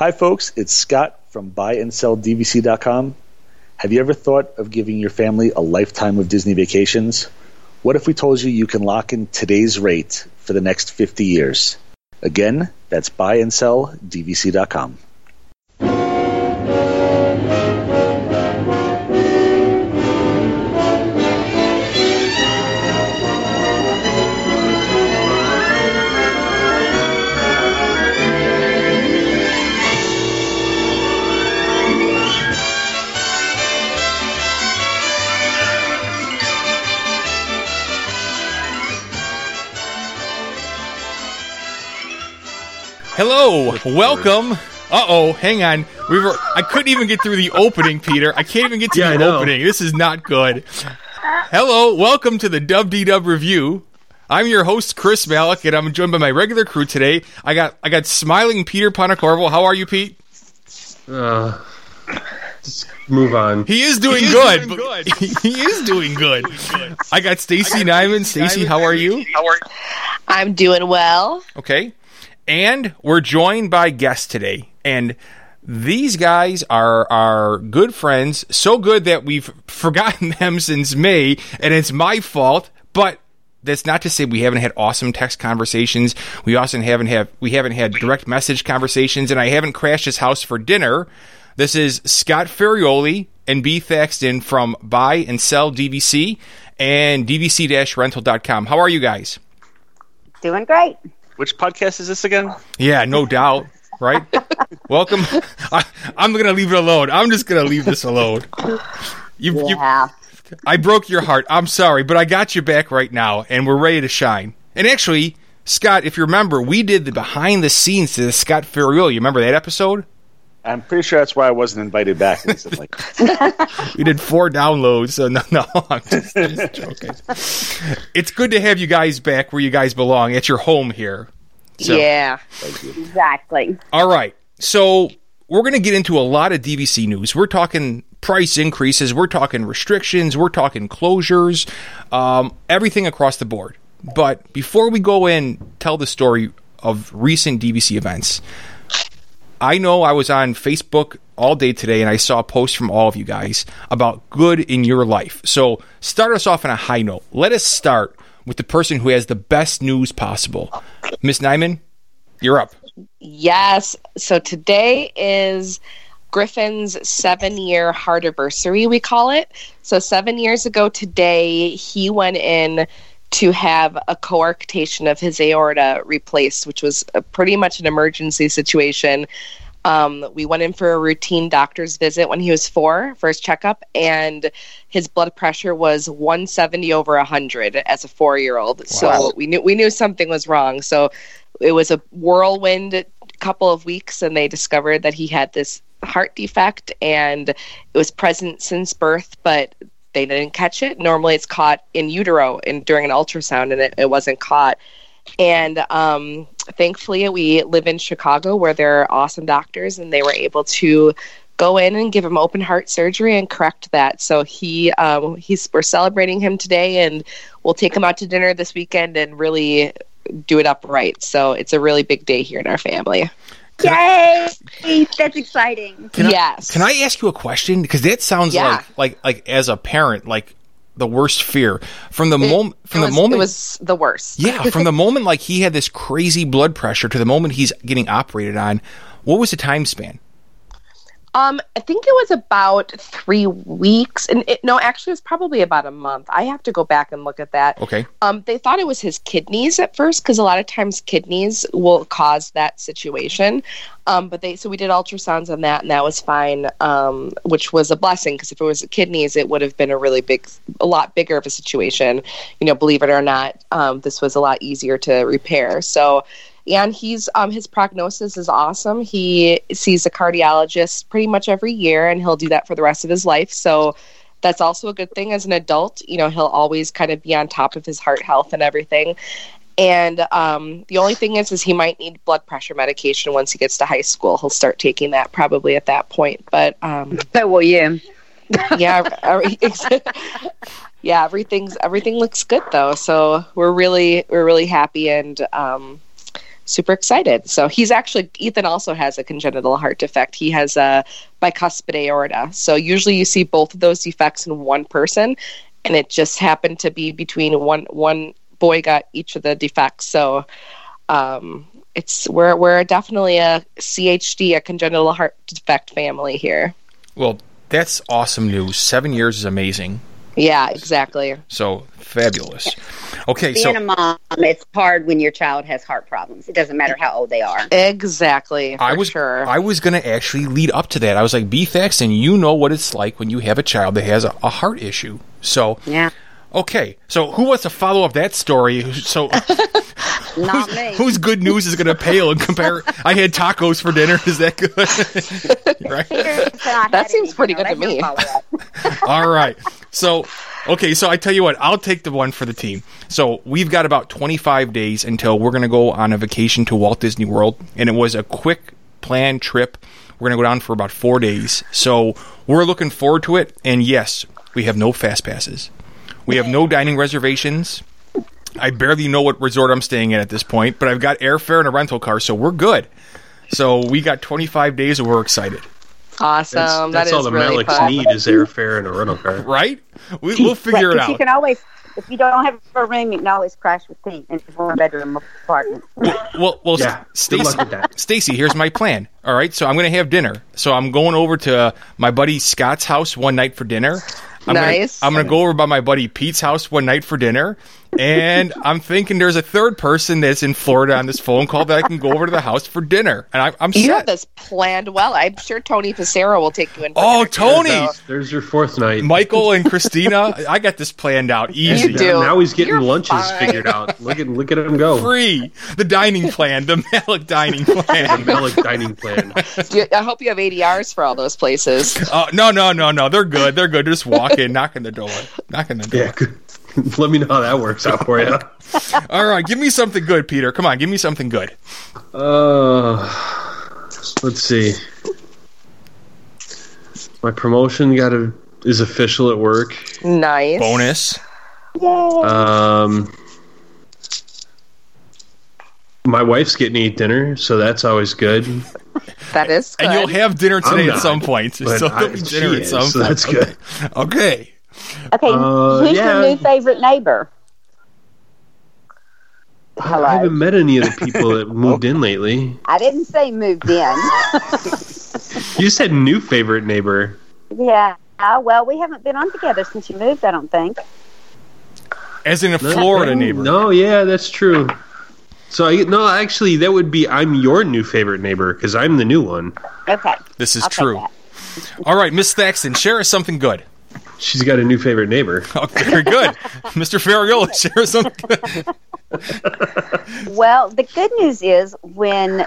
Hi, folks. It's Scott from BuyAndSellDVC.com. Have you ever thought of giving your family a lifetime of Disney vacations? What if we told you you can lock in today's rate for the next 50 years? Again, that's BuyAndSellDVC.com. Hello, welcome. Uh oh, hang on. We were. I couldn't even get through the opening, Peter. I can't even get to Yeah, the opening. This is not good. Hello, welcome to the Dub Dee Dub Revue. I'm your host Chris Malik, and I'm joined by my regular crew today. I got I got smiling Peter Ponacorvo. How are you, Pete? Uh, just move on. He is doing good. Good. he is doing good. I got Stacy Nyman. Stacy, how are you? I'm doing well. Okay. And we're joined by guests today. And these guys are our good friends, so good that we've forgotten them since May, and it's my fault. But that's not to say we haven't had awesome text conversations. We also haven't have we haven't had direct message conversations, and I haven't crashed his house for dinner. This is Scott Ferraioli and Bee Thaxton from Buy and Sell DVC and DVC-rental.com. How are you guys? Doing great. Which podcast is this again? Yeah, no doubt. Right? Welcome. I, I'm going to leave it alone. I'm just going to leave this alone. You, you, Yeah. I broke your heart. I'm sorry, but I got you back right now, and we're ready to shine. And actually, Scott, if you remember, we did the behind the scenes to the Scott Ferraioli. You remember that episode? I'm pretty sure that's why I wasn't invited back recently. We did four downloads, so no, no, I'm just, just joking. It's good to have you guys back where you guys belong at your home here. So- Yeah. Exactly. All right. So we're going to get into a lot of DVC news. We're talking price increases. We're talking restrictions. We're talking closures. Um, everything across the board. But before we go in, tell the story of recent DVC events. I know I was on Facebook all day today and I saw a post from all of you guys about good in your life. So start us off on a high note. Let us start with the person who has the best news possible. Miss Nyman, you're up. Yes. So today is Griffin's seven year heart anniversary, we call it. So, seven years ago today, he went in to have a coarctation of his aorta replaced, which was pretty much an emergency situation. Um, we went in for a routine doctor's visit when he was four for his checkup, and his blood pressure was 170 over 100 as a four year old. So we knew we knew something was wrong. So it was a whirlwind couple of weeks, and they discovered that he had this heart defect, and it was present since birth, but they didn't catch it. Normally, it's caught in utero and during an ultrasound, and it, it wasn't caught. And um, thankfully, we live in Chicago where there are awesome doctors, and they were able to go in and give him open heart surgery and correct that. So he, um, he's we're celebrating him today, and we'll take him out to dinner this weekend and really do it up right. So it's a really big day here in our family. Yay! That's exciting. Can I- yes. Can I ask you a question? Because that sounds Yeah. like like like as a parent, like the worst fear from the moment from it the moment. it was the worst. yeah, from the moment like he had this crazy blood pressure to the moment he's getting operated on. What was the time span? Um, I think it was about three weeks, and it, no, actually, it was probably about a month. I have to go back and look at that. Okay. Um, they thought it was his kidneys at first because a lot of times kidneys will cause that situation. Um, but they so we did ultrasounds on that, and that was fine, um, which was a blessing because if it was kidneys, it would have been a really big, a lot bigger of a situation. You know, believe it or not, um, this was a lot easier to repair. So and he's um, his prognosis is awesome. He sees a cardiologist pretty much every year, and he'll do that for the rest of his life. So that's also a good thing as an adult. You know, he'll always kind of be on top of his heart health and everything. And um, the only thing is, is he might need blood pressure medication once he gets to high school. He'll start taking that probably at that point. But um, you. yeah, every- yeah, everything's everything looks good though. So we're really we're really happy and um, super excited. So he's actually Ethan also has a congenital heart defect. He has a bicuspid aorta. So usually you see both of those defects in one person, and it just happened to be between one one boy got each of the defects. So um, it's we're we're definitely a CHD, a congenital heart defect family here. Well, that's awesome news. Seven years is amazing. Yeah, exactly. So fabulous. Okay, Being so a mom, it's hard when your child has heart problems. It doesn't matter how old they are. Exactly. For I was sure. I was gonna actually lead up to that. I was like, BFX, and you know what it's like when you have a child that has a, a heart issue. So Yeah. Okay, so who wants to follow up that story? So Not me. whose good news is gonna pale and compare? I had tacos for dinner. Is that good? right. That seems pretty good to me. All right. So, okay. So I tell you what, I'll take the one for the team. So we've got about 25 days until we're going to go on a vacation to Walt Disney World, and it was a quick planned trip. We're going to go down for about four days. So we're looking forward to it. And yes, we have no fast passes. We have no dining reservations. I barely know what resort I'm staying at at this point, but I've got airfare and a rental car, so we're good. So we got 25 days, and we're excited, awesome. that's that all the really Malik's fun. need is airfare and a rental car. right? We, we'll figure Right, it 'cause You can always, if you don't have a room, you can always crash with me in his one bedroom apartment. Well, well, Yeah, Stacy, good luck with that. Stacy, here's my plan. All right, so I'm going to have dinner. So I'm going over to my buddy Scott's house one night for dinner. I'm Nice. Gonna, I'm going to go over by my buddy Pete's house one night for dinner, and I'm thinking there's a third person that's in Florida on this phone call that I can go over to the house for dinner, and I, I'm You have this planned well. I'm sure Tony Pissarro will take you in. for Oh, dinner, too, Tony! so- uh, There's your fourth night. Michael and Christina, I got this planned out easy. You do. Now he's getting You're lunches fine. figured out. Look at look at him go. Free the dining plan, the Malik dining plan. Malik dining plan. You- I hope you have ADRs for all those places. Oh no, no, no, no! They're good. They're good. Just walk in, knock on the door, knock on the door. Yeah, good. Let me know how that works out for you. All right, give me something good, Peter. Come on, give me something good. Uh, let's see. My promotion got a, is official at work. Nice. Bonus. Um, my wife's getting to eat dinner, so that's always good. That is good. And you'll have dinner today at some point. So I- dinner at some so point. that's good. Okay. Okay, Uh, who's yeah. your new favorite neighbor? Hello. I haven't met any of the people that moved in lately. I didn't say moved in. You said new favorite neighbor. yeah. Well, we haven't been on together since you moved. I don't think. As in a No, Florida neighbor. No, yeah, that's true. So I no, actually, that would be I'm your new favorite neighbor because I'm the new one. Okay. This is I'll true. All right, Miss Thaxton, share us something good. She's got a new favorite neighbor. Oh, very good. Mr. Ferraioli, share us something. Well, the good news is when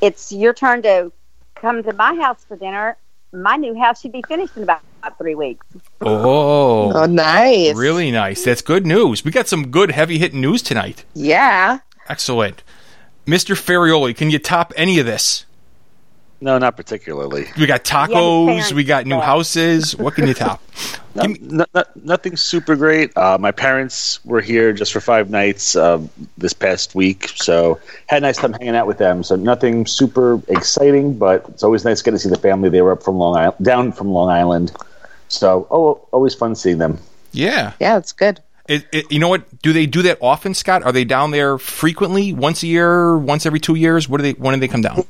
it's your turn to come to my house for dinner, my new house should be finished in about three weeks. Oh, Oh, nice. really nice. That's good news. We got some good heavy hitting news tonight. Yeah. Excellent. Mr. Ferraioli, can you top any of this? No, not particularly. We got tacos, parents we got new stuff. houses. What can you top? No, me- no- no- nothing super great. Uh, my parents were here just for five nights uh, this past week, so had a nice time hanging out with them. So nothing super exciting, but it's always nice getting to see the family. They were up from Long Island, down from Long Island, so oh, always fun seeing them. Yeah. Yeah, it's good. It, it, you know what? Do they do that often, Scott? Are they down there frequently? Once a year? Once every two years? What do they? When do they come down?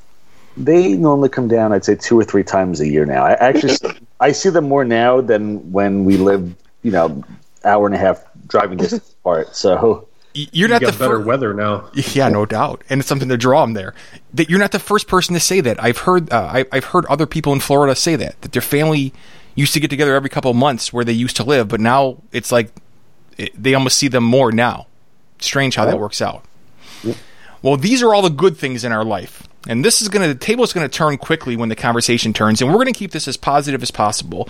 They normally come down, I'd say, two or three times a year now. I actually I see them more now than when we lived, you know, hour and a half driving distance apart. So You're You not the got better first. weather now. Yeah, no doubt, and it's something to draw them there. That you're not the first person to say that. I've heard. Uh, I, I've heard other people in Florida say that that their family used to get together every couple of months where they used to live, but now it's like it, they almost see them more now. Strange how that works out. Well, these are all the good things in our life. And this is going to, the table is going to turn quickly when the conversation turns. And we're going to keep this as positive as possible.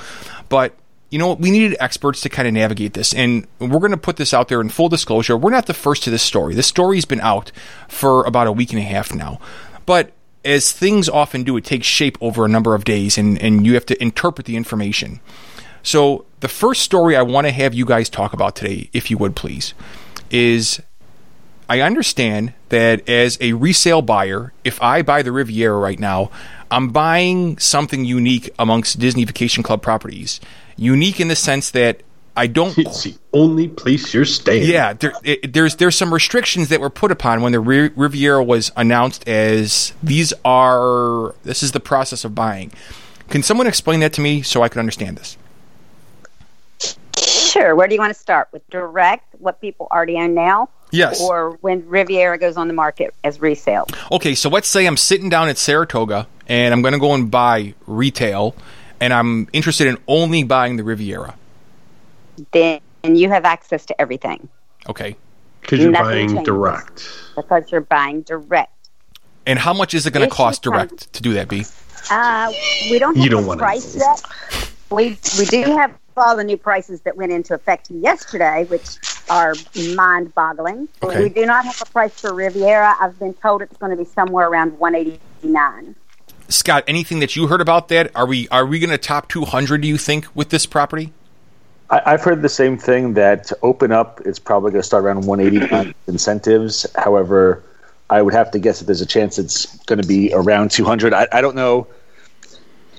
But, you know, we needed experts to kind of navigate this. And we're going to put this out there in full disclosure. We're not the first to this story. This story's been out for about a week and a half now. But as things often do, it takes shape over a number of days and, and you have to interpret the information. So, the first story I want to have you guys talk about today, if you would please, is I understand that as a resale buyer, if I buy the Riviera right now, I'm buying something unique amongst Disney Vacation Club properties. Unique in the sense that I don't. It's the only place you're staying. Yeah, there, it, there's there's some restrictions that were put upon when the Ri- Riviera was announced as these are this is the process of buying. Can someone explain that to me so I can understand this? Sure. Where do you want to start? With direct, what people already own now? Yes. Or when Riviera goes on the market as resale? Okay, so let's say I'm sitting down at Saratoga and I'm going to go and buy retail, and I'm interested in only buying the Riviera. Then you have access to everything Okay, Because you're Nothing buying changes. direct. because you're buying direct. and how much is it going to cost can- direct to do that? Bee. Uh, we don't You don't the wanna price know. yet. We we do have all the new prices that went into effect yesterday, which are mind-boggling. Okay. We do not have a price for Riviera. I've been told it's going to be somewhere around one eighty-nine. Scott, anything that you heard about that? Are we are we going to top 200? Do you think with this property? I, I've heard the same thing that to open up, it's probably going to start around 180 incentives. However, I would have to guess that there's a chance it's going to be around 200. I, I don't know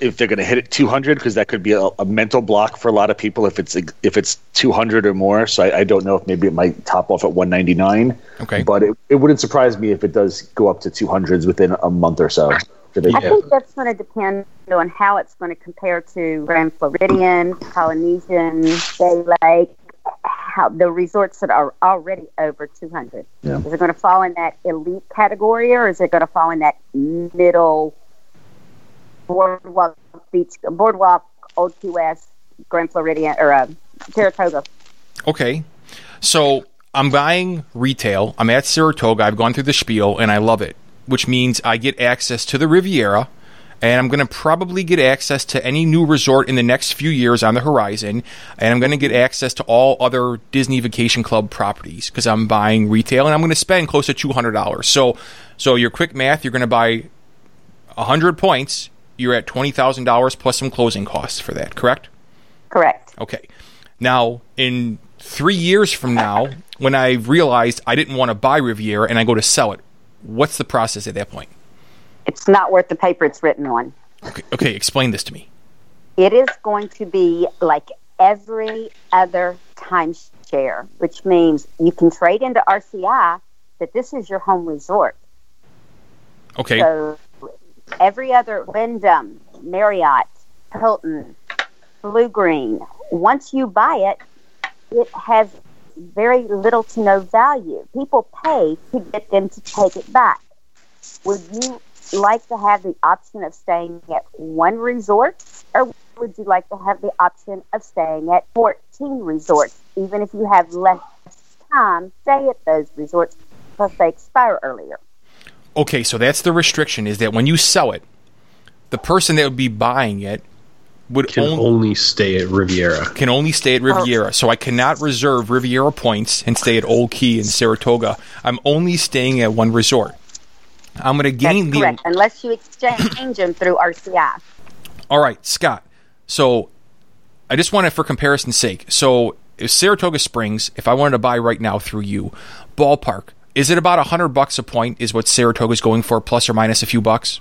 if they're going to hit it 200 because that could be a, a mental block for a lot of people if it's if it's 200 or more. So I, I don't know if maybe it might top off at 199. Okay. But it, it wouldn't surprise me if it does go up to 200s within a month or so. For the- I think that's going to depend on how it's going to compare to Grand Floridian, Polynesian, Bay Lake, how the resorts that are already over 200. Yeah. Is it going to fall in that elite category or is it going to fall in that middle boardwalk beach, boardwalk, Old Key West, Grand Floridian, or uh, Saratoga? Okay. So I'm buying retail. I'm at Saratoga. I've gone through the spiel and I love it, which means I get access to the Riviera. And I'm going to probably get access to any new resort in the next few years on the horizon. And I'm going to get access to all other Disney Vacation Club properties because I'm buying retail and I'm going to spend close to $200. So, so your quick math, you're going to buy 100 points. You're at $20,000 plus some closing costs for that, correct? Correct. Okay. Now, in three years from now, when I realized I didn't want to buy Riviera and I go to sell it, what's the process at that point? It's not worth the paper it's written on. Okay, okay explain this to me. It is going to be like every other timeshare, which means you can trade into RCI but this is your home resort. Okay. So every other Wyndham, Marriott, Hilton, Bluegreen, once you buy it, it has very little to no value. People pay to get them to take it back. Would you like to have the option of staying at one resort, or would you like to have the option of staying at 14 resorts, even if you have less time, stay at those resorts because they expire earlier? Okay, so that's the restriction is that when you sell it, the person that would be buying it would Can only only stay at Riviera. can only stay at Riviera. So I cannot reserve Riviera points and stay at Old Key in Saratoga. I'm only staying at one resort. I'm going to gain That's the correct, unless you exchange them through RCI. All right, Scott. So I just wanted for comparison's sake. So if Saratoga Springs, if I wanted to buy right now through you, ballpark, is it about a hundred bucks a point? Is what Saratoga's going for, plus or minus a few bucks?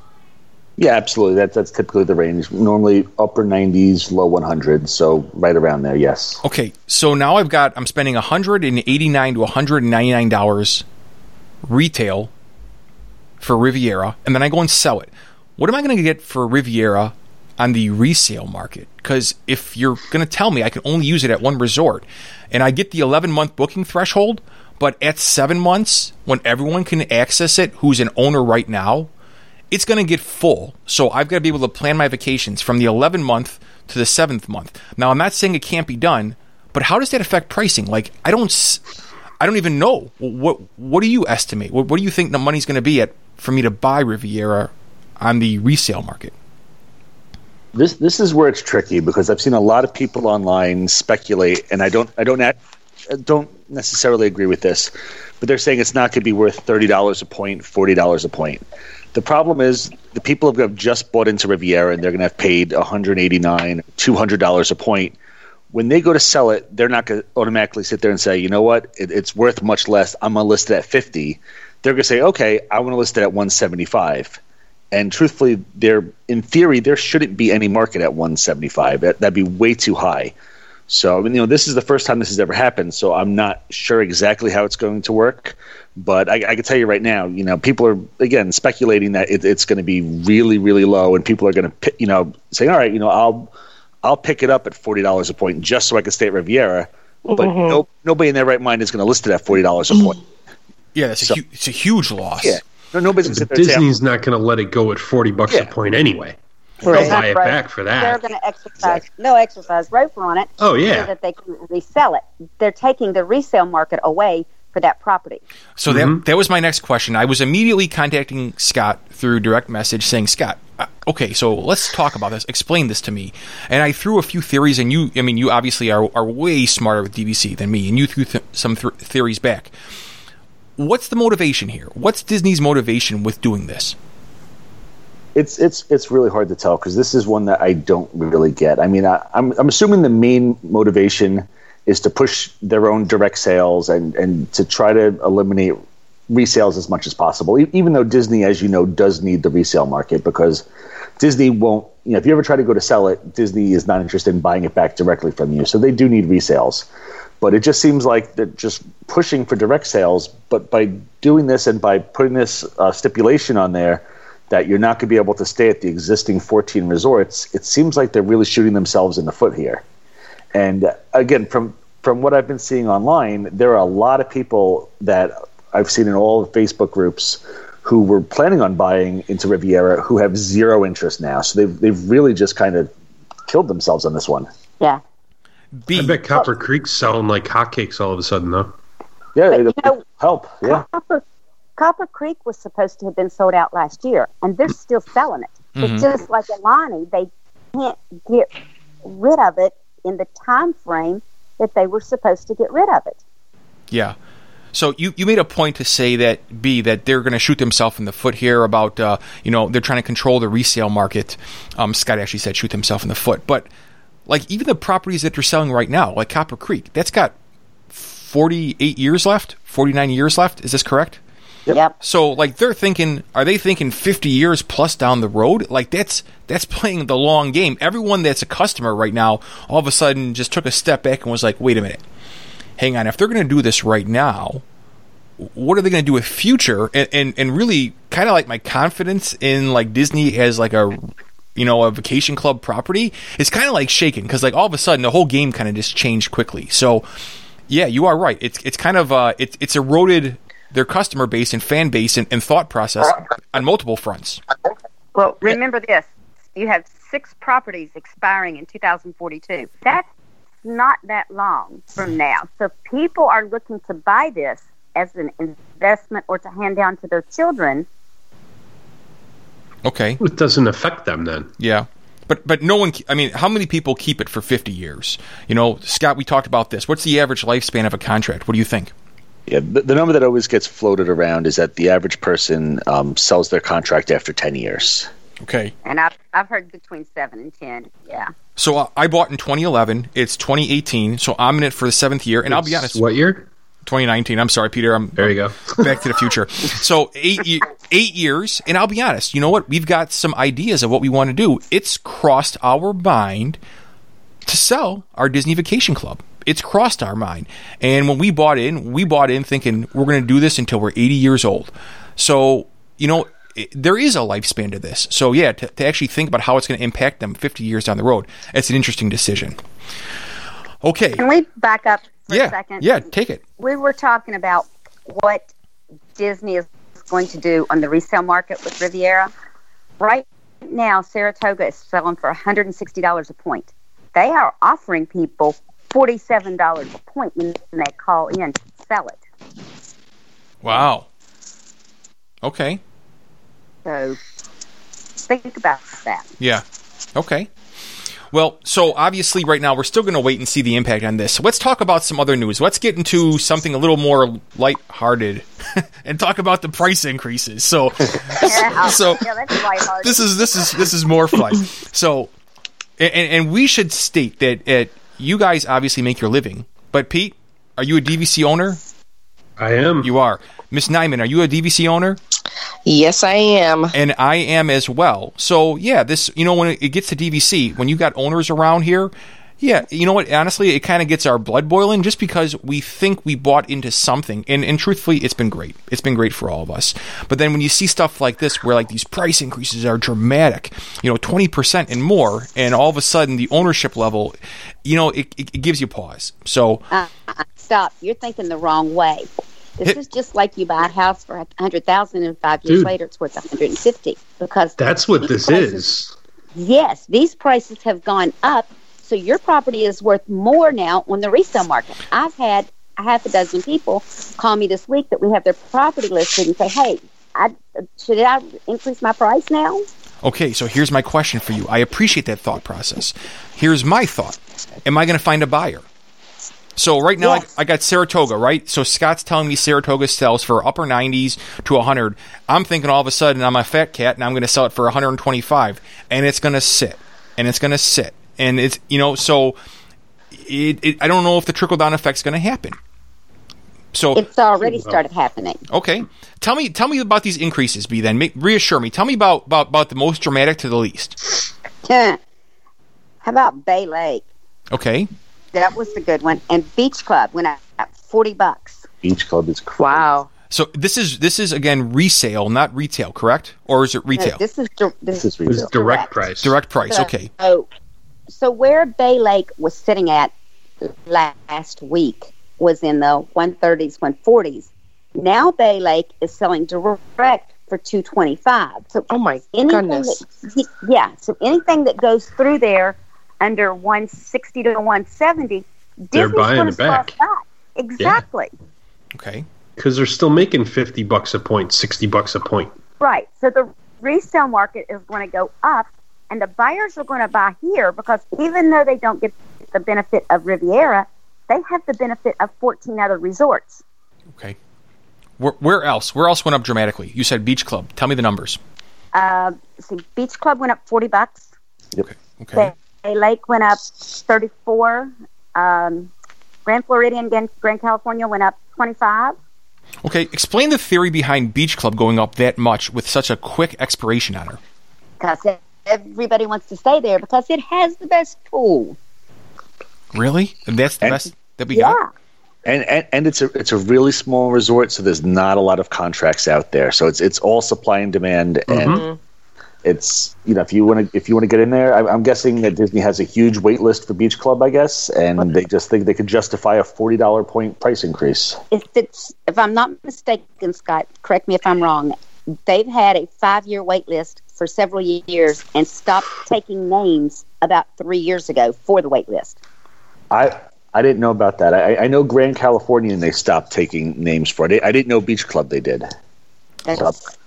Yeah, absolutely. That's that's typically the range. Normally upper 90s, low 100s. So right around there. Yes. Okay, so now I've got I'm spending 189 to 199 dollars retail for Riviera, and then I go and sell it. What am I going to get for Riviera on the resale market? Because if you're going to tell me I can only use it at one resort, and I get the 11 month booking threshold, but at seven months, when everyone can access it, who's an owner right now, it's going to get full. So I've got to be able to plan my vacations from the 11 month to the seventh month. Now I'm not saying it can't be done, but how does that affect pricing? Like I don't, I don't even know what what do you estimate? What, what do you think the money's going to be at for me to buy Riviera on the resale market? This this is where it's tricky because I've seen a lot of people online speculate, and I don't I don't act, don't necessarily agree with this, but they're saying it's not going to be worth thirty dollars a point, forty dollars a point. The problem is the people have just bought into Riviera and they're going to have paid one hundred eighty nine, two hundred dollars a point when they go to sell it, they're not going to automatically sit there and say, you know what, it, it's worth much less. I'm going to list it at 50. They're going to say, okay, I want to list it at 175. And truthfully, there in theory there shouldn't be any market at 175. That, that'd be way too high. So I mean, you know, this is the first time this has ever happened. So I'm not sure exactly how it's going to work. But I, I can tell you right now, you know, people are again speculating that it, it's going to be really, really low, and people are going to, you know, say, all right, you know, I'll I'll pick it up at forty dollars a point just so I can stay at Riviera. But mm-hmm. no, nobody in their right mind is going to list it at forty dollars a mm-hmm. point. Yeah, it's a, hu- it's a huge loss. Yeah, no, nobody's going to sit say, Disney's not going to let it go at forty bucks Yeah. a point anyway. Right. They'll buy it Right. back for that. They're going to exercise. They'll exercise ROFR on it Oh yeah, so that they can resell it. They're taking the resale market away for that property. So that that was my next question. I was immediately contacting Scott through direct message saying, Scott, uh, okay, so let's talk about this. Explain this to me. And I threw a few theories, and you, I mean, you obviously are, are way smarter with DVC than me, and you threw th- some th- theories back. What's the motivation here? What's Disney's motivation with doing this? It's it's it's really hard to tell because this is one that I don't really get. I mean, I, I'm I'm assuming the main motivation is to push their own direct sales and and to try to eliminate resales as much as possible. E- even though Disney, as you know, does need the resale market because Disney won't. You know, if you ever try to go to sell it, Disney is not interested in buying it back directly from you. So they do need resales. But it just seems like they're just pushing for direct sales. But by doing this and by putting this uh, stipulation on there that you're not going to be able to stay at the existing 14 resorts, it seems like they're really shooting themselves in the foot here. And uh, again, from from what I've been seeing online, there are a lot of people that I've seen in all the Facebook groups who were planning on buying into Riviera who have zero interest now. So they've they've really just kind of killed themselves on this one. Yeah. Bee. I bet Copper Creek's selling like hotcakes all of a sudden though. Yeah, it'll you know- help. Yeah. Copper, Copper Creek was supposed to have been sold out last year, and they're still selling it. It's just like Aulani; they can't get rid of it in the time frame that they were supposed to get rid of it. Yeah. So you, you made a point to say that Bee that they're going to shoot themselves in the foot here about uh, you know they're trying to control the resale market. Um, Scott actually said shoot themselves in the foot, but like even the properties that they're selling right now, like Copper Creek, that's got forty eight years left, forty nine years left. Is this correct? Yep. So like they're thinking, are they thinking 50 years plus down the road? Like that's that's playing the long game. Everyone that's a customer right now, all of a sudden, just took a step back and was like, wait a minute, hang on. If they're going to do this right now, what are they going to do with future? And and, and really, kind of like my confidence in like Disney as like a you know a vacation club property is kind of like shaken because like all of a sudden the whole game kind of just changed quickly. So yeah, you are right. It's it's kind of uh it's it's eroded their customer base and fan base and, and thought process on multiple fronts. Well, remember this: you have six properties expiring in 2042. That's not that long from now. So people are looking to buy this as an investment or to hand down to their children. Okay, It doesn't affect them then. yeah. But but no one. I mean, how many people keep it for fifty years? You know, Scott, we talked about this. What's the average lifespan of a contract? What do you think? Yeah, the, the number that always gets floated around is that the average person um, sells their contract after 10 years. Okay, And I've, I've heard between seven and ten. Yeah. so uh, I bought in 2011. It's 2018, so I'm in it for the seventh year. And I'll be honest, What year? 2019. I'm sorry, Peter. I'm There you go. Back to the Future. So eight eight years, and I'll be honest. You know what? We've got some ideas of what we want to do. It's crossed our mind to sell our Disney Vacation Club. It's crossed our mind, and when we bought in, we bought in thinking we're going to do this until we're 80 years old. So you know. it- There is a lifespan to this. So, yeah, to, to actually think about how it's going to impact them 50 years down the road, it's an interesting decision. Okay. Can we back up for a Yeah. second? Yeah, take it. we were talking about what Disney is going to do on the resale market with Riviera. Right now, Saratoga is selling for $160 a point. They are offering people $47 a point when they call in to sell it. Wow. Okay. So think about that. Yeah. Okay. Well, so obviously, right now we're still going to wait and see the impact on this. So let's talk about some other news. Let's get into something a little more light-hearted and talk about the price increases. So, Yeah, so yeah, this is this is this is more fun. So, and, and we should state that at you guys obviously make your living. But Pete, are you a DVC owner? I am. You are. Miss Nyman, are you a DVC owner? Yes, I am. and I am as well. So yeah, this you know when it gets to DVC, when you got owners around here, yeah, you know what? Honestly, it kind of gets our blood boiling just because we think we bought into something, and and truthfully, it's been great. It's been great for all of us. But then when you see stuff like this, where like these price increases are dramatic, you know, twenty percent and more, and all of a sudden the ownership level, you know, it, it, it gives you pause. So Uh, uh, stop. You're thinking the wrong way. This Hit- is just like you buy a house for a hundred thousand, and five years Dude. later it's worth a hundred and fifty. Because That's what this prices- is. Yes, these prices have gone up, so your property is worth more now on the resale market. I've had a half a dozen people call me this week that we have their property listed and say, "Hey, I, should I increase my price now?" Okay, so here's my question for you. I appreciate that thought process. Here's my thought. Am I going to find a buyer? So right now Yes. I, I got Saratoga, right? So Scott's telling me Saratoga sells for upper 90s to 100. I'm thinking all of a sudden I'm a fat cat and I'm going to sell it for 125 and it's going to sit and it's going to sit and it's you know so it, it I don't know if the trickle down effect's going to happen. So It's already started happening. Okay. Tell me tell me about these increases, Bee then. Make, reassure me. Tell me about, about about the most dramatic to the least. How about Bay Lake? Okay. That was the good one. And Beach Club went up forty bucks. Beach Club is crazy. Wow. So this is this is again resale, not retail, correct? Or is it No, retail? this is dir- this, This is It was retail. direct price. Direct price. So- Okay. So, so where Bay Lake was sitting at last week was in the 130s, 140s. Now Bay Lake is selling direct for 225. So Oh my goodness. that, yeah, so anything that goes through there under 160 to 170, They're Disney's buying gonna it back. start back. Exactly. Okay. Because they're still making 50 bucks a point, 60 bucks a point. Right. So the resale market is going to go up, and the buyers are going to buy here because even though they don't get the benefit of Riviera, they have the benefit of 14 other resorts. Okay. Where, where else? Where else went up dramatically? You said Beach Club. Tell me the numbers. Uh, see, Beach Club went up 40 bucks. Okay. Okay. Bay Lake went up 34. Um, Grand Floridian, Grand, Grand California went up 25. Okay. Explain the theory behind Beach Club going up that much with such a quick expiration on her. Because everybody wants to stay there because it has the best pool. Really? And that's the And- best that we Yeah. got. And, and and it's a it's a really small resort, so there's not a lot of contracts out there. So it's it's all supply and demand, mm-hmm. and it's you know if you want to if you want to get in there, I, I'm guessing that Disney has a huge wait list for Beach Club, I guess, and they just think they could justify a forty dollar point price increase. if it's if I'm not mistaken, Scott, correct me if I'm wrong. They've had a five year wait list for several years and stopped taking names about three years ago for the wait list. I I didn't know about that. I, I know Grand Californian they stopped taking names for it. I didn't know Beach Club they did. That's,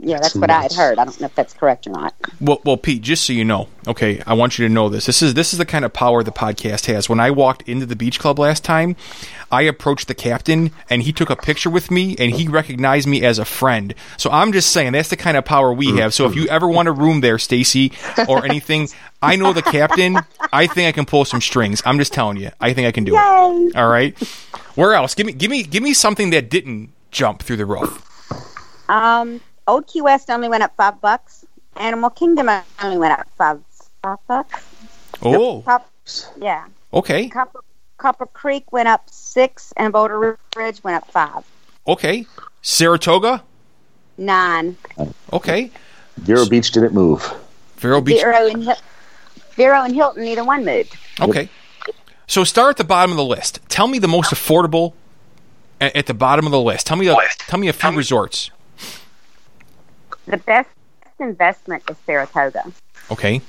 yeah, that's what I had heard. I don't know if that's correct or not. Well, well, Pete, just so you know, okay, I want you to know this. This is this is the kind of power the podcast has. When I walked into the beach club last time, I approached the captain and he took a picture with me and he recognized me as a friend. So I'm just saying that's the kind of power we have. So if you ever want a room there, Stacy, or anything, I know the captain. I think I can pull some strings. I'm just telling you. I think I can do it. All right. Where else? Give me give me give me something that didn't jump through the roof. Um, Old Key West only went up five bucks. Animal Kingdom only went up five five bucks. Oh, Cop, yeah, okay. Copper, Copper Creek went up six, and Boulder Ridge went up five. Okay. Saratoga? Nine. Okay. Vero Beach didn't move. Vero Beach. Vero and Hil- Vero and Hilton, neither one moved. Okay. So start at the bottom of the list. Tell me the most affordable a- at the bottom of the list. Tell me a, tell me a few resorts. The best investment is Saratoga. Okay.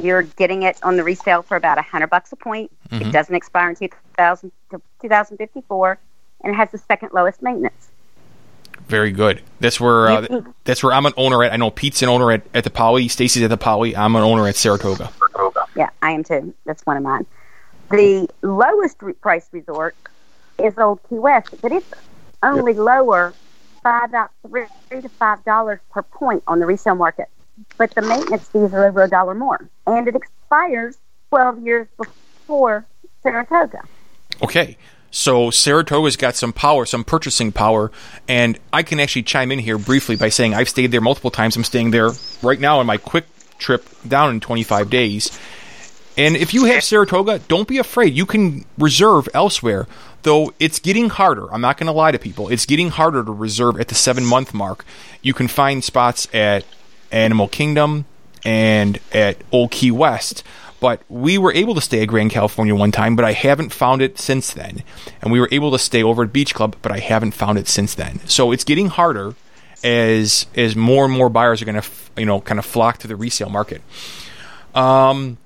You're getting it on the resale for about a hundred bucks a point. It doesn't expire in 2000 to 2054, and it has the second lowest maintenance. Very good. That's where uh, that's where I'm an owner at. I know Pete's an owner at, at the Poly. Stacy's at the Poly. I'm an owner at Saratoga. Yeah, I am too. That's one of mine. The lowest re- price resort is Old Key West, but it's only lower five out three to five dollars per point on the resale market. But the maintenance fees are over a dollar more, and it expires twelve years before Saratoga. Okay. So Saratoga's got some power, some purchasing power, and I can actually chime in here briefly by saying I've stayed there multiple times. I'm staying there right now on my quick trip down in 25 days. And if you have Saratoga, don't be afraid. You can reserve elsewhere, though it's getting harder. I'm not going to lie to people. It's getting harder to reserve at the seven month mark. You can find spots at Animal Kingdom and at Old Key West. But we were able to stay at Grand California one time, but I haven't found it since then. And we were able to stay over at Beach Club, but I haven't found it since then. So it's getting harder as as more and more buyers are going to you know kind of flock to the resale market. Um,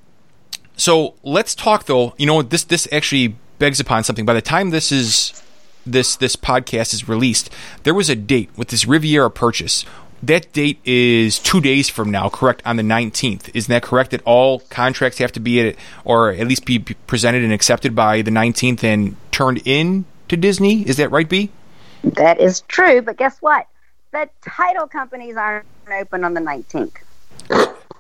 so let's talk though. You know this this actually begs upon something. By the time this is this this podcast is released, there was a date with this Riviera purchase that date is two days from now, correct? On the 19th. Isn't that correct? That all contracts have to be at, or at least be presented and accepted by the 19th and turned in to Disney? Is that right, Bee? That is true, but guess what? The title companies aren't open on the 19th.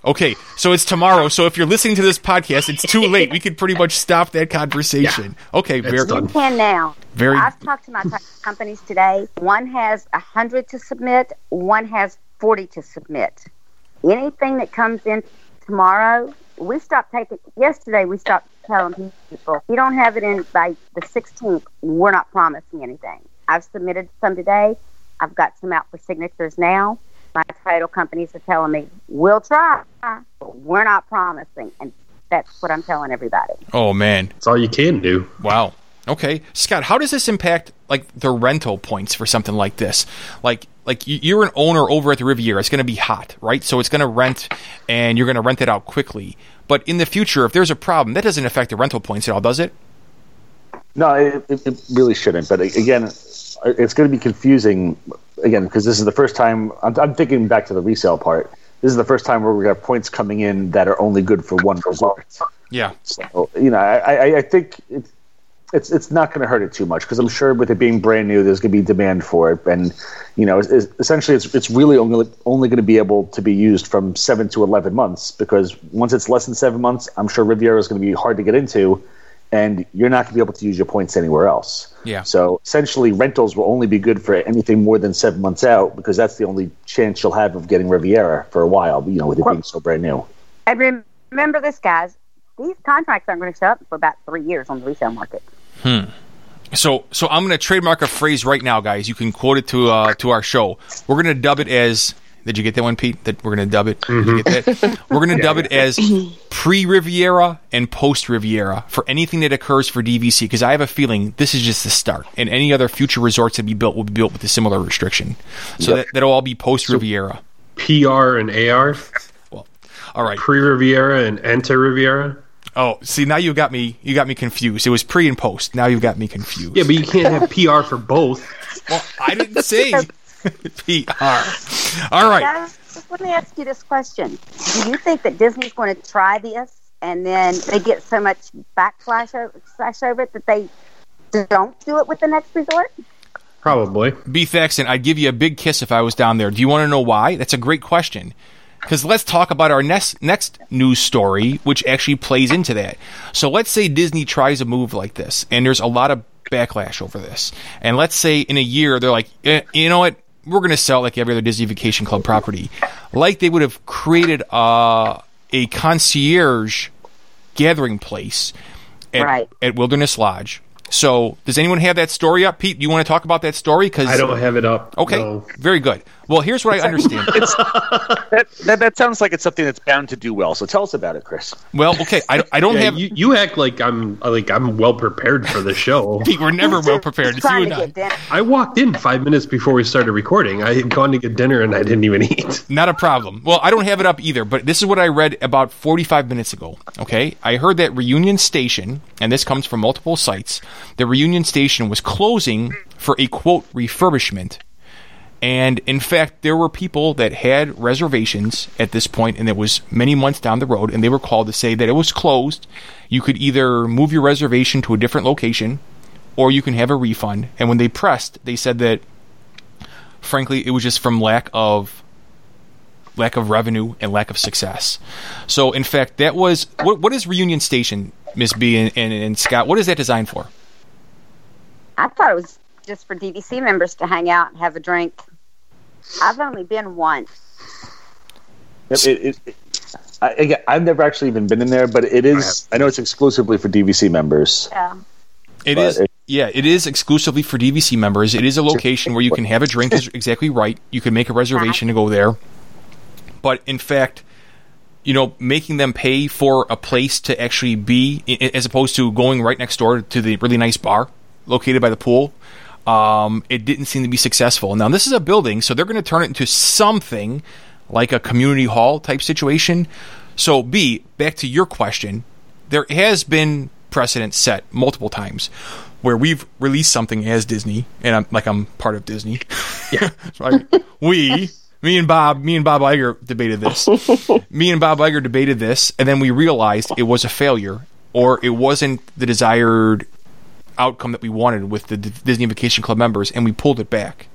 Okay, so it's tomorrow. So if you're listening to this podcast, it's too late. We could pretty much stop that conversation. Yeah, okay, very good. You can now. Very. I've talked to my companies today. One has a hundred to submit. One has forty to submit. Anything that comes in tomorrow, we stopped taking. Yesterday, we stopped telling people you don't have it in by the 16th. We're not promising anything. I've submitted some today. I've got some out for signatures now my title companies are telling me we'll try, but we're not promising, and that's what I'm telling everybody. Oh man, that's all you can do. Wow. Okay, Scott, how does this impact like the rental points for something like this? Like, like you're an owner over at the Riviera. It's going to be hot, right? So it's going to rent, and you're going to rent it out quickly. But in the future, if there's a problem, that doesn't affect the rental points at all, does it? No, it, it really shouldn't. But again, it's going to be confusing again because this is the first time I'm, I'm, thinking back to the resale part. This is the first time where we have points coming in that are only good for one resort. Yeah. So you know, I, I, I think it's it's it's not going to hurt it too much because I'm sure with it being brand new, there's going to be demand for it, and you know, it's, it's, essentially, it's it's really only only going to be able to be used from seven to eleven months because once it's less than seven months, I'm sure Riviera is going to be hard to get into and you're not going to be able to use your points anywhere else. Yeah. So essentially, rentals will only be good for anything more than seven months out because that's the only chance you'll have of getting Riviera for a while. You know, with it being so brand new. And remember this, guys. These contracts aren't going to show up for about three years on the resale market. Hmm. So, so I'm going to trademark a phrase right now, guys. You can quote it to uh, to our show. We're going to dub it as did you get that one, Pete? That we're going to dub it. Mm-hmm. We're going to yeah, dub it as pre Riviera and post Riviera for anything that occurs for DVC because I have a feeling this is just the start, and any other future resorts that be built will be built with a similar restriction. So yep. that that'll all be post Riviera. So PR and AR. Well, all right. Pre Riviera and enter Riviera. Oh, see now you got me. You got me confused. It was pre and post. Now you've got me confused. Yeah, but you can't have PR for both. Well, I didn't say. PR. All right. Guys, let me ask you this question: Do you think that Disney's going to try this, and then they get so much backlash over it that they don't do it with the next resort? Probably. Bee. Thaxton, I'd give you a big kiss if I was down there. Do you want to know why? That's a great question. Because let's talk about our next next news story, which actually plays into that. So let's say Disney tries a move like this, and there's a lot of backlash over this. And let's say in a year they're like, eh, you know what? We're going to sell like every other Disney Vacation Club property. Like they would have created a, a concierge gathering place at, right. at Wilderness Lodge so, does anyone have that story up, Pete? Do you want to talk about that story? Because I don't have it up. Okay, no. very good. Well, here's what I understand. that, that, that, sounds like it's something that's bound to do well. So tell us about it, Chris. Well, okay, I, I don't yeah, have. You, you, act like I'm like I'm well prepared for the show. Pete, we're never well prepared. It's you and I. I walked in five minutes before we started recording. I had gone to get dinner and I didn't even eat. Not a problem. Well, I don't have it up either, but this is what I read about 45 minutes ago. Okay, I heard that Reunion Station, and this comes from multiple sites. The Reunion Station was closing for a quote refurbishment and in fact, there were people that had reservations at this point, and it was many months down the road, and they were called to say that it was closed. You could either move your reservation to a different location, or you can have a refund. And when they pressed, they said that, frankly, it was just from lack of lack of revenue and lack of success. So, in fact, that was what, what is Reunion Station? Miss Bee and, and, and Scott. What is that designed for? I thought it was just for DVC members to hang out and have a drink. I've only been once. Yep, It, it, it, I, again, I've never actually even been in there, but it is. I know it's exclusively for DVC members. Yeah. It But is. it- yeah, it is exclusively for DVC members. It is a location where you can have a drink. Is exactly right. You can make a reservation to go there. But in fact, you know, making them pay for a place to actually be, as opposed to going right next door to the really nice bar located by the pool, um, it didn't seem to be successful. Now, this is a building, so they're going to turn it into something like a community hall type situation. So, Bee, back to your question, there has been precedent set multiple times where we've released something as Disney, and I'm like I'm part of Disney. Yeah, like, we, me and Bob, me and Bob Iger debated this. me and Bob Iger debated this, and then we realized it was a failure, or it wasn't the desired outcome that we wanted with the D- Disney Vacation Club members, and we pulled it back.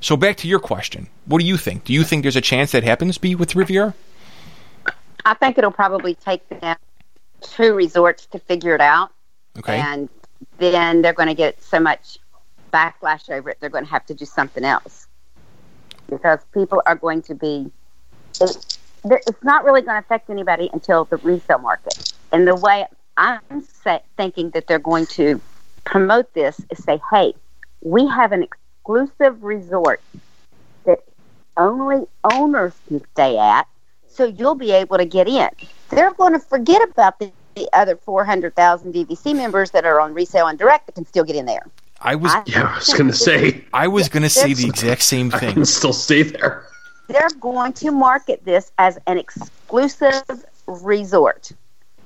So back to your question, what do you think? Do you think there's a chance that happens? Be with Riviera? I think it'll probably take them two resorts to figure it out. Okay. And then they're going to get so much backlash over it, they're going to have to do something else. Because people are going to be, it, it's not really going to affect anybody until the resale market. And the way I'm thinking that they're going to promote this is say, hey, we have an exclusive resort that only owners can stay at, so you'll be able to get in. They're going to forget about the, the other 400,000 DVC members that are on resale and direct that can still get in there. I was I- Yeah, I was gonna say I was going to say the exact same I thing. can still stay there. They're going to market this as an exclusive resort.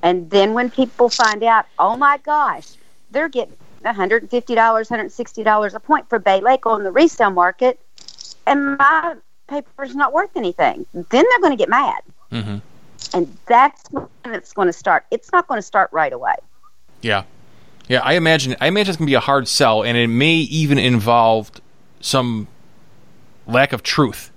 And then when people find out, oh my gosh, they're getting $150, $160 a point for Bay Lake on the resale market, and my paper's not worth anything. Then they're going to get mad. hmm And that's when it's going to start. It's not going to start right away. Yeah, yeah. I imagine. I imagine it's going to be a hard sell, and it may even involve some lack of truth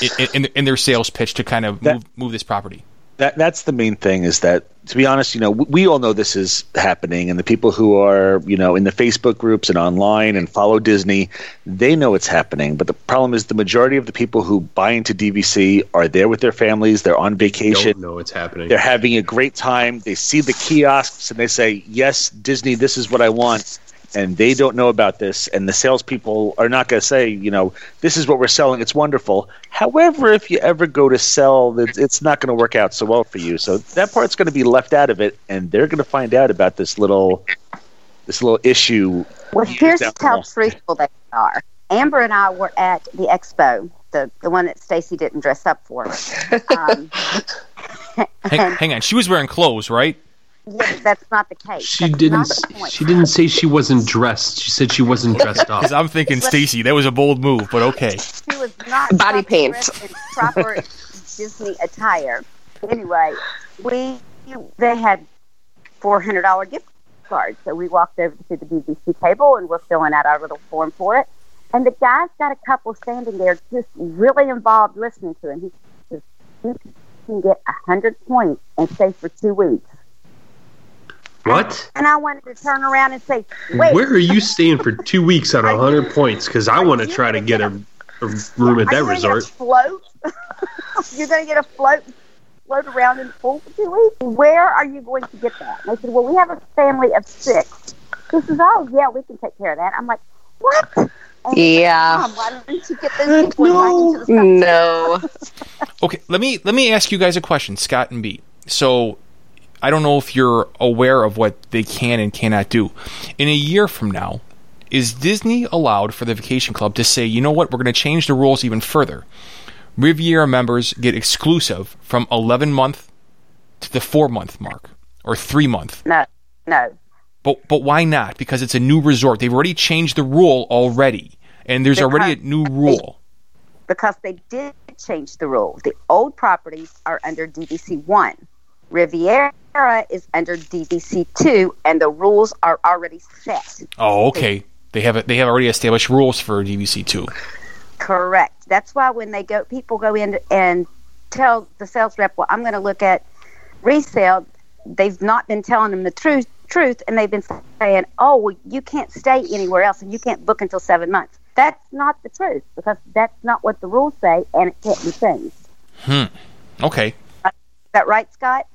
in, in, in their sales pitch to kind of That- move, move this property. That that's the main thing is that to be honest, you know, we, we all know this is happening, and the people who are you know in the Facebook groups and online and follow Disney, they know it's happening. But the problem is the majority of the people who buy into DVC are there with their families, they're on vacation, Don't know what's happening. they're having a great time. They see the kiosks and they say, "Yes, Disney, this is what I want." And they don't know about this, and the salespeople are not going to say, you know, this is what we're selling. It's wonderful. However, if you ever go to sell, it's, it's not going to work out so well for you. So that part's going to be left out of it, and they're going to find out about this little, this little issue. Well, here's how truthful they are. Amber and I were at the expo, the, the one that Stacy didn't dress up for. Um, Hang, hang on, she was wearing clothes, right? Yeah, that's not the case. She That's didn't. not the point. She didn't say she wasn't dressed. She said she wasn't dressed up. Because I'm thinking, Stacy, that was a bold move, but okay. She was not Body properly paint. in proper Disney attire. Anyway, we they had four hundred dollar gift cards, so we walked over to the DVC table and we're filling out our little form for it. And the guy's got a couple standing there, just really involved, listening to him. He says, "You can get a hundred points and stay for two weeks." What? And I wanted to turn around and say, "Wait, Where are you staying for two weeks on a hundred points? Because I want to try to get a, a room at Are that you gonna resort. Get a float? You're going to get a float, float around in the pool for two weeks. Where are you going to get that? And they said, well, we have a family of six. He says, oh yeah, we can take care of that. I'm like, what? And he said, Yeah. Why don't you get those people invited to the No. Okay, let me let me ask you guys a question, Scott and Bee. So I don't know if you're aware of what they can and cannot do. In a year from now, is Disney allowed for the vacation club to say, you know what, we're going to change the rules even further? Riviera members get exclusive from 11 month to the 4 month mark or 3 month. No, no. But but why not? Because it's a new resort. They've already changed the rule already. And there's already a new rule. because they did change the rule. The old properties are under DVC 1. Riviera is under DVC 2, and the rules are already set. Oh, okay. They have they have already established rules for DVC two. Correct. That's why when they go, people go in and tell the sales rep, "Well, I'm going to look at resale." they've not been telling them the truth, truth, and they've been saying, "Oh, well, you can't stay anywhere else, and you can't book until seven months." That's not the truth because that's not what the rules say, and it can't be changed. Hmm. Okay. Is that right, Scott?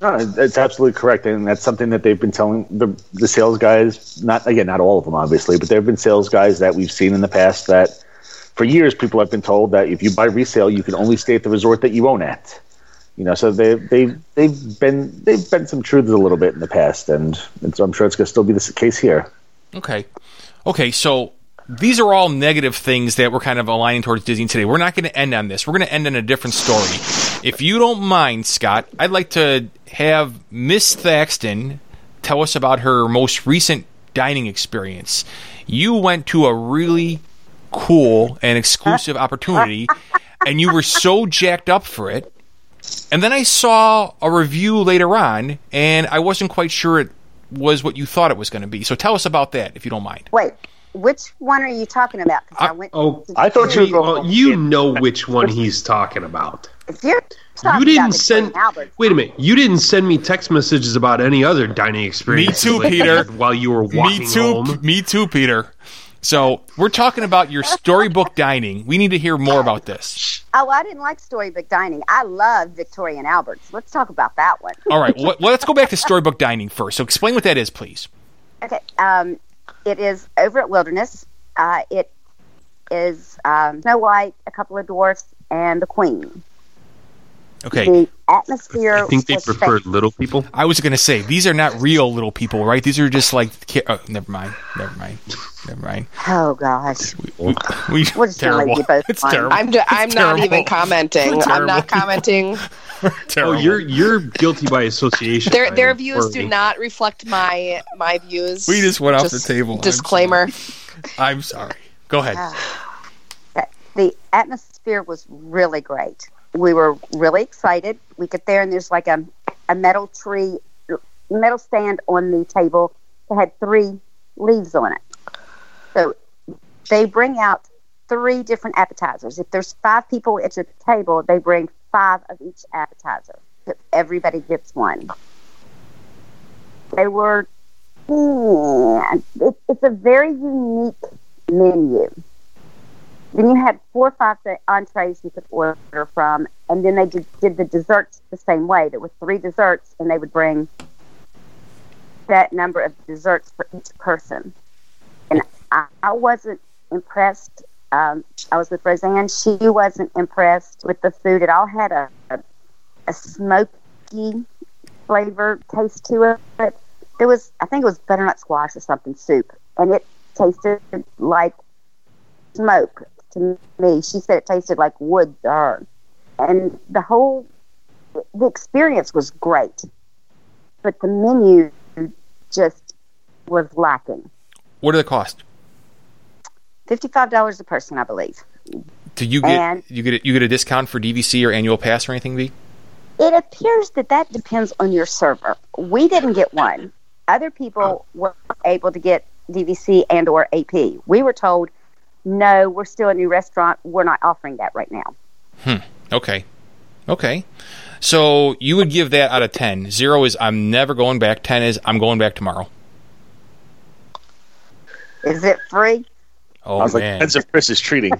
No, it's absolutely correct, and that's something that they've been telling the the sales guys. Not again, not all of them, obviously, but there have been sales guys that we've seen in the past that, for years, people have been told that if you buy resale, you can only stay at the resort that you own at. You know, so they they they've been they've been some truths a little bit in the past, and, and so I'm sure it's going to still be the case here. Okay. Okay, so these are all negative things that we're kind of aligning towards Disney today. We're not going to end on this. We're going to end on a different story. If you don't mind, Scott, I'd like to have Miss Thaxton tell us about her most recent dining experience. You went to a really cool and exclusive opportunity, and you were so jacked up for it. And then I saw a review later on, and I wasn't quite sure it was what you thought it was going to be. So tell us about that, if you don't mind. Wait, which one are you talking about? I, I- went. Oh, I thought you were we- going. well, you know which one he's talking about. If you're talking You didn't about send. Albert's, Wait a minute. You didn't send me text messages about any other dining experience. Me too, Peter. While you were walking Me too. home. Me too, Peter. So we're talking about your storybook dining. We need to hear more about this. Oh, I didn't like Storybook Dining. I love Victoria and Albert's. Let's talk about that one. All right. Well, let's go back to storybook dining first. So explain what that is, please. Okay. Um, it is over at Wilderness. Uh, it is um, Snow White, a couple of dwarfs, and the Queen. Okay. The atmosphere. I think they was prefer fan- little people. I was going to say these are not real little people, right? These are just like. Oh, never mind. Never mind. Never mind. Oh gosh. We, we, We're just terrible. both It's alone. terrible. I'm, d- I'm not terrible. even commenting. I'm not commenting. Oh, terrible. you're you're guilty by association. Their their don't views do not reflect my my views. We just went off the Just table. I'm Disclaimer. I'm sorry. Go ahead. Okay. The atmosphere was really great. We were really excited. We get there and there's like a, a metal tree, metal stand on the table that had three leaves on it. So they bring out three different appetizers. If there's five people at your table, they bring five of each appetizer. So everybody gets one. They were, it, it's a very unique menu. Then you had four or five entrees you could order from, and then they did, did the desserts the same way. There were three desserts, and they would bring that number of desserts for each person. And I, I wasn't impressed. Um, I was with Roseanne. She wasn't impressed with the food. It all had a, a, a smoky flavor taste to it. There was, I think it was butternut squash or something soup, and it tasted like smoke to me. She said it tasted like wood to her. And the whole the experience was great. But the menu just was lacking. What did it cost? Fifty five dollars a person, I believe. Do you get And- you get a, you get a discount for DVC or annual pass or anything? V? It appears that that depends on your server. We didn't get one. Other people were able to get DVC and or AP. We were told, no, we're still a new restaurant. We're not offering that right now. Hmm. Okay. Okay. So you would give that out of 10. Zero is I'm never going back. 10 is I'm going back tomorrow. Is it free? Oh, I was like, man. depends if Chris is treating.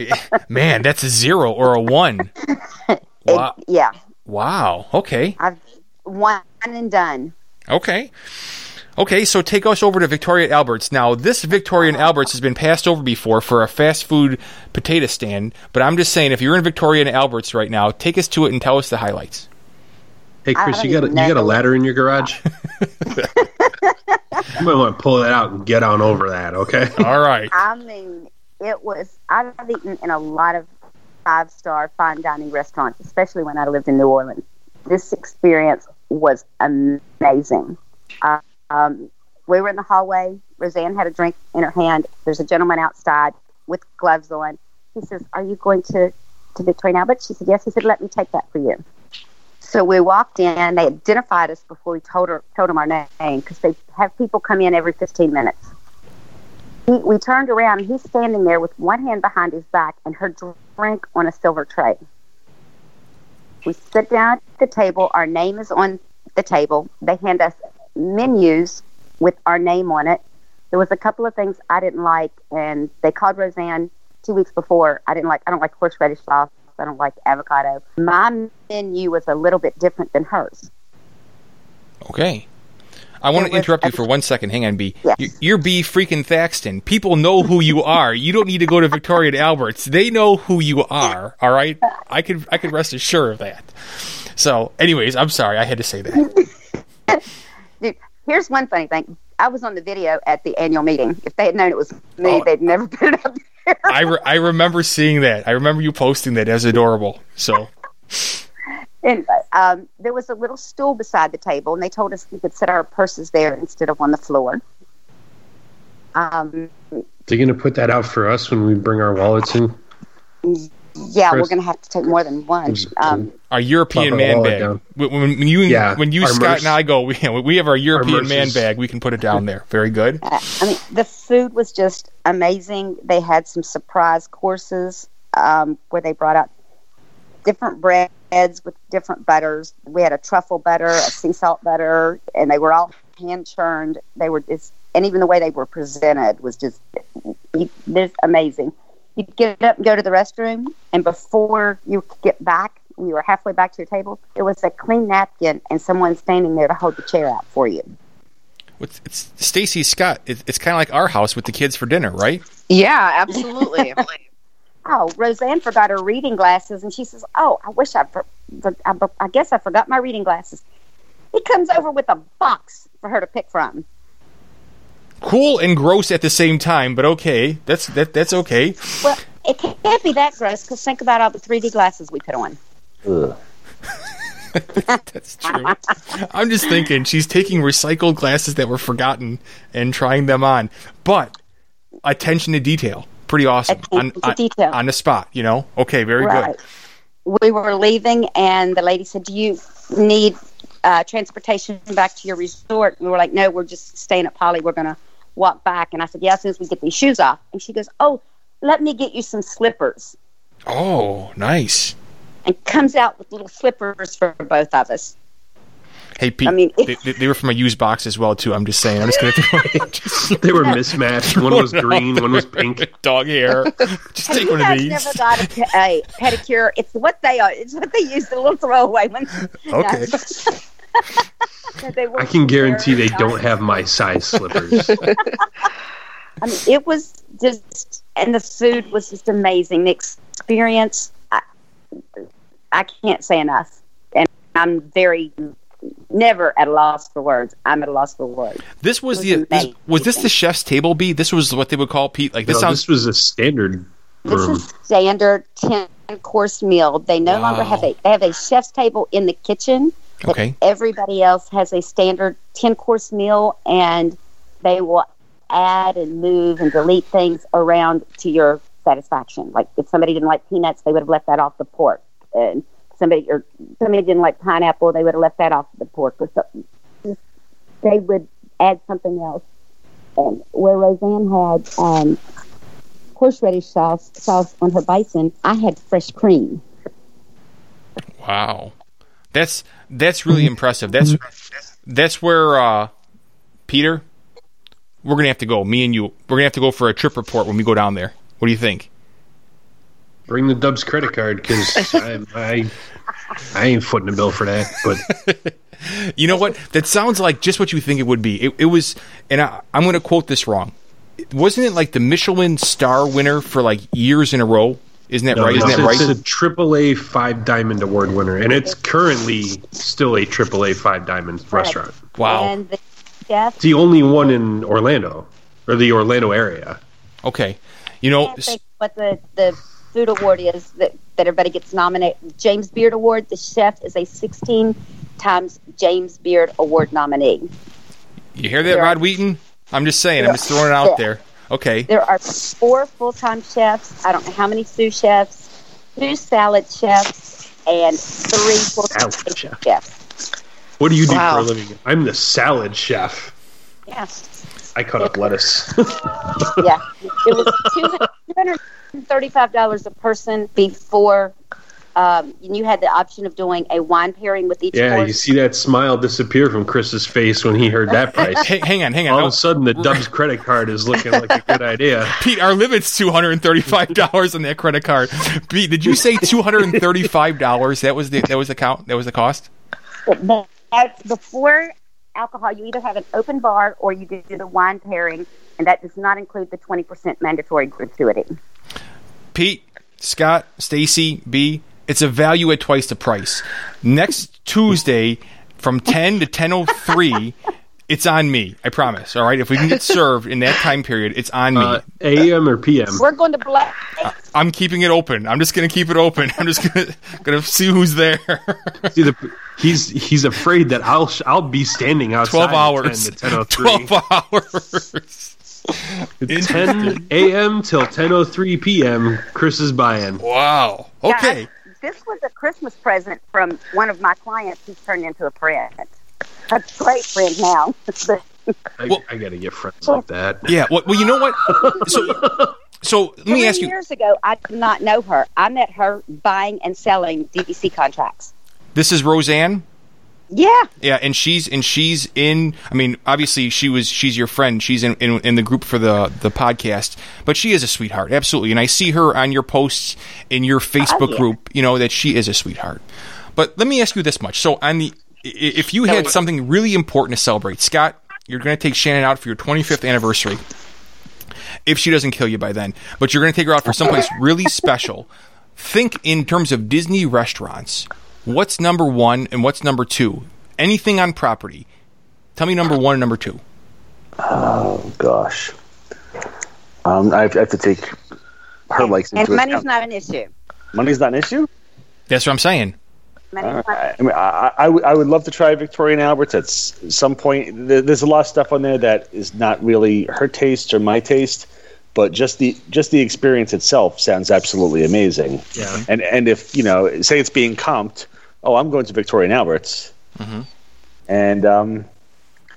man, that's a zero or a one. Wow. It, yeah, wow. Okay. I've one and done. Okay. Okay, so take us over to Victoria and Alberts. Now, this Victoria and Alberts has been passed over before for a fast food potato stand, but I'm just saying, if you're in Victoria and Alberts right now, take us to it and tell us the highlights. Hey Chris, you got a, you got a ladder in your garage? you might want to pull that out and get on over that, okay? All right. I mean, it was. I've eaten in a lot of five star fine dining restaurants, especially when I lived in New Orleans. This experience was amazing. Uh, um, we were in the hallway. Roseanne had a drink in her hand. There's a gentleman outside with gloves on. He says, "Are you going to to Victoria and Albert?" She said, "Yes." He said, "Let me take that for you." So we walked in. They identified us before we told her told them our name because they have people come in every 15 minutes. He, we turned around and he's standing there with one hand behind his back and her drink on a silver tray. We sit down at the table. Our name is on the table. They hand us menus with our name on it. There was a couple of things I didn't like, and they called Roseanne two weeks before. I didn't like. I don't like horseradish sauce. I don't like avocado. My menu was a little bit different than hers. Okay. I want to interrupt you for one second. Hang on, Bee. Yes. You- You're Bee freaking Thaxton. People know who you are. You don't need to go to Victoria and Alberts. They know who you are. All right. I could I could rest assured of that. So, anyways, I'm sorry. I had to say that. Dude, here's one funny thing. I was on the video at the annual meeting. If they had known it was me, Oh. they'd never put it up there. I re- I remember seeing that. I remember you posting that. as adorable. So, Anyway, um, there was a little stool beside the table, and they told us we could set our purses there instead of on the floor. Um, They're gonna put that out for us when we bring our wallets in. Yeah, we're going to have to take more than one. Um, our European Pop man bag. When, when when you Yeah, when you Scott merce- and I go, we, we have our European man merces. bag. We can put it down there. Very good. Uh, I mean, the food was just amazing. They had some surprise courses um, where they brought out different breads with different butters. We had a truffle butter, a sea salt butter, and they were all hand churned. They were just, and even the way they were presented was just, you, this amazing. You'd get up and go to the restroom, and before you could get back, when you were halfway back to your table, there was a clean napkin and someone standing there to hold the chair out for you. It's, it's Stacy Scott. It, it's kind of like our house with the kids for dinner, right? Yeah, absolutely. oh, Roseanne forgot her reading glasses, and she says, "Oh, I wish I, for, for, I, I guess I forgot my reading glasses." He comes over with a box for her to pick from. Cool and gross at the same time, but okay. That's that. That's okay. Well, it can't be that gross because think about all the 3D glasses we put on. That's true. I'm just thinking she's taking recycled glasses that were forgotten and trying them on. But attention to detail, pretty awesome. Attention to detail. on the spot. You know. Okay, very right. good. We were leaving, and the lady said, "Do you need uh, transportation back to your resort?" And we were like, "No, we're just staying at Polly. We're going to walk back." And I said, "Yeah, as soon as we get these shoes off." And she goes, "Oh, let me get you some slippers." Oh, nice. And comes out with little slippers for both of us. Hey, Pete. I mean, they, they, they were from a used box as well too. I'm just saying. I'm just gonna throw just They were mismatched. One was green, one was pink. dog hair. Just take you one of guys these. never got a, pe- a pedicure. It's what they are. It's what they use. The little throwaway ones. Okay. No. They I can guarantee they don't have my size slippers. I mean, it was just, and the food was just amazing. The experience, I, I can't say enough. And I'm very, never at a loss for words. I'm at a loss for words. This was was the this, was this the chef's table Bee? This was what they would call Pete. Like this No, sounds this was a standard This room. is standard 10 course meal. They no longer have a, they have a chef's table in the kitchen. Okay. Everybody else has a standard 10 course meal and they will add and move and delete things around to your satisfaction. Like if somebody didn't like peanuts, they would have left that off the pork. And somebody or somebody didn't like pineapple, they would have left that off the pork or something. They would add something else. And where Roseanne had um, horseradish sauce sauce on her bison, I had fresh cream. Wow. That's that's really impressive. That's that's where uh, Peter, we're gonna have to go. Me and you, we're gonna have to go for a trip report when we go down there. What do you think? Bring the Dubs credit card because I, I, I ain't footing the bill for that. But You know what? That sounds like just what you think it would be. It, it was, and I, I'm going to quote this wrong. Wasn't it like the Michelin star winner for like years in a row? Isn't that no, right? Isn't it's, that right? it's a AAA five diamond award winner, and it's currently still a AAA five diamond restaurant. Wow. And the chef It's the only one in Orlando or the Orlando area. Okay. You know, can't think what the, the food award is that, that everybody gets nominated. James Beard Award. The chef is a 16 times James Beard Award nominee. you hear that, Rod Wheaton? I'm just saying. I'm just throwing it out Yeah. there. Okay. There are four full time chefs. I don't know how many sous chefs, two salad chefs, and three full time chef. chefs. What do you do Wow. for a living? I'm the salad chef. Yeah, I cut up lettuce. yeah. It was two hundred and thirty-five dollars a person before Um, and you had the option of doing a wine pairing with each Yeah, course. you see that smile disappear from Chris's face when he heard that price. Hey, hang on, hang on. All of a sudden, the Dubs credit card is looking like a good idea. Pete, our limit's two hundred and thirty-five dollars on that credit card. Pete, did you say two hundred and thirty-five dollars? That was the that was the count. That was the cost. That's before alcohol. You either have an open bar or you do the wine pairing, and that does not include the 20% mandatory gratuity. Pete, Scott, Stacy, Bee. It's a value at twice the price. Next Tuesday from 10 to 10:03, it's on me. I promise. All right, if we can get served in that time period, it's on me. Uh, AM or PM? We're going to black. I'm keeping it open. I'm just going to keep it open. I'm just going to going to see who's there. See, the, he's he's afraid that I'll I'll be standing outside 12 at hours. 10 to 10:03. 12 hours. 10 a.m. till 10:03 p.m. Chris is buying. Wow. Okay. Guys, this was a Christmas present from one of my clients who's turned into a friend. A great friend now. I, Well- I gotta get friends like that. Yeah. Well, well, you know what? So so let me ask you years ago, I did not know her. I met her buying and selling DVC contracts. this is Roseanne? Yeah, Yeah, and she's and she's in. I mean, obviously she was. She's your friend. She's in, in in the group for the the podcast. But she is a sweetheart, absolutely. And I see her on your posts in your Facebook yeah. group. You know that she is a sweetheart. But let me ask you this much: so on the if you had something really important to celebrate, Scott, you're going to take Shannon out for your 25th anniversary. If she doesn't kill you by then, but you're going to take her out for someplace really special. Think in terms of Disney restaurants. What's number one and what's number two? Anything on property. Tell me number one and number two. Oh gosh, um, I have, I have to take her likes and into money's account. not an issue. money's not an issue. That's what I'm saying. Money's not, I, I mean, I, I, would, I would love to try Victoria and Alberts at s- some point. There- There's a lot of stuff on there that is not really her taste or my taste, but just the just the experience itself sounds absolutely amazing. Yeah. And and if you know, say it's being comped, oh, I'm going to Victoria and Alberts, and um,